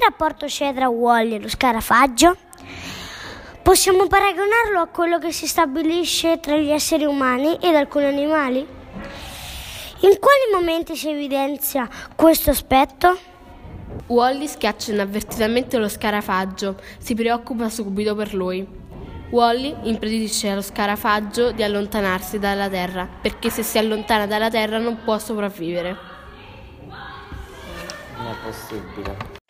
rapporto c'è tra Wally e lo scarafaggio? Possiamo paragonarlo a quello che si stabilisce tra gli esseri umani ed alcuni animali? In quali momenti si evidenzia questo aspetto? Wally schiaccia inavvertitamente lo scarafaggio, si preoccupa subito per lui. Wally impedisce allo scarafaggio di allontanarsi dalla Terra, perché se si allontana dalla Terra non può sopravvivere. Non è possibile.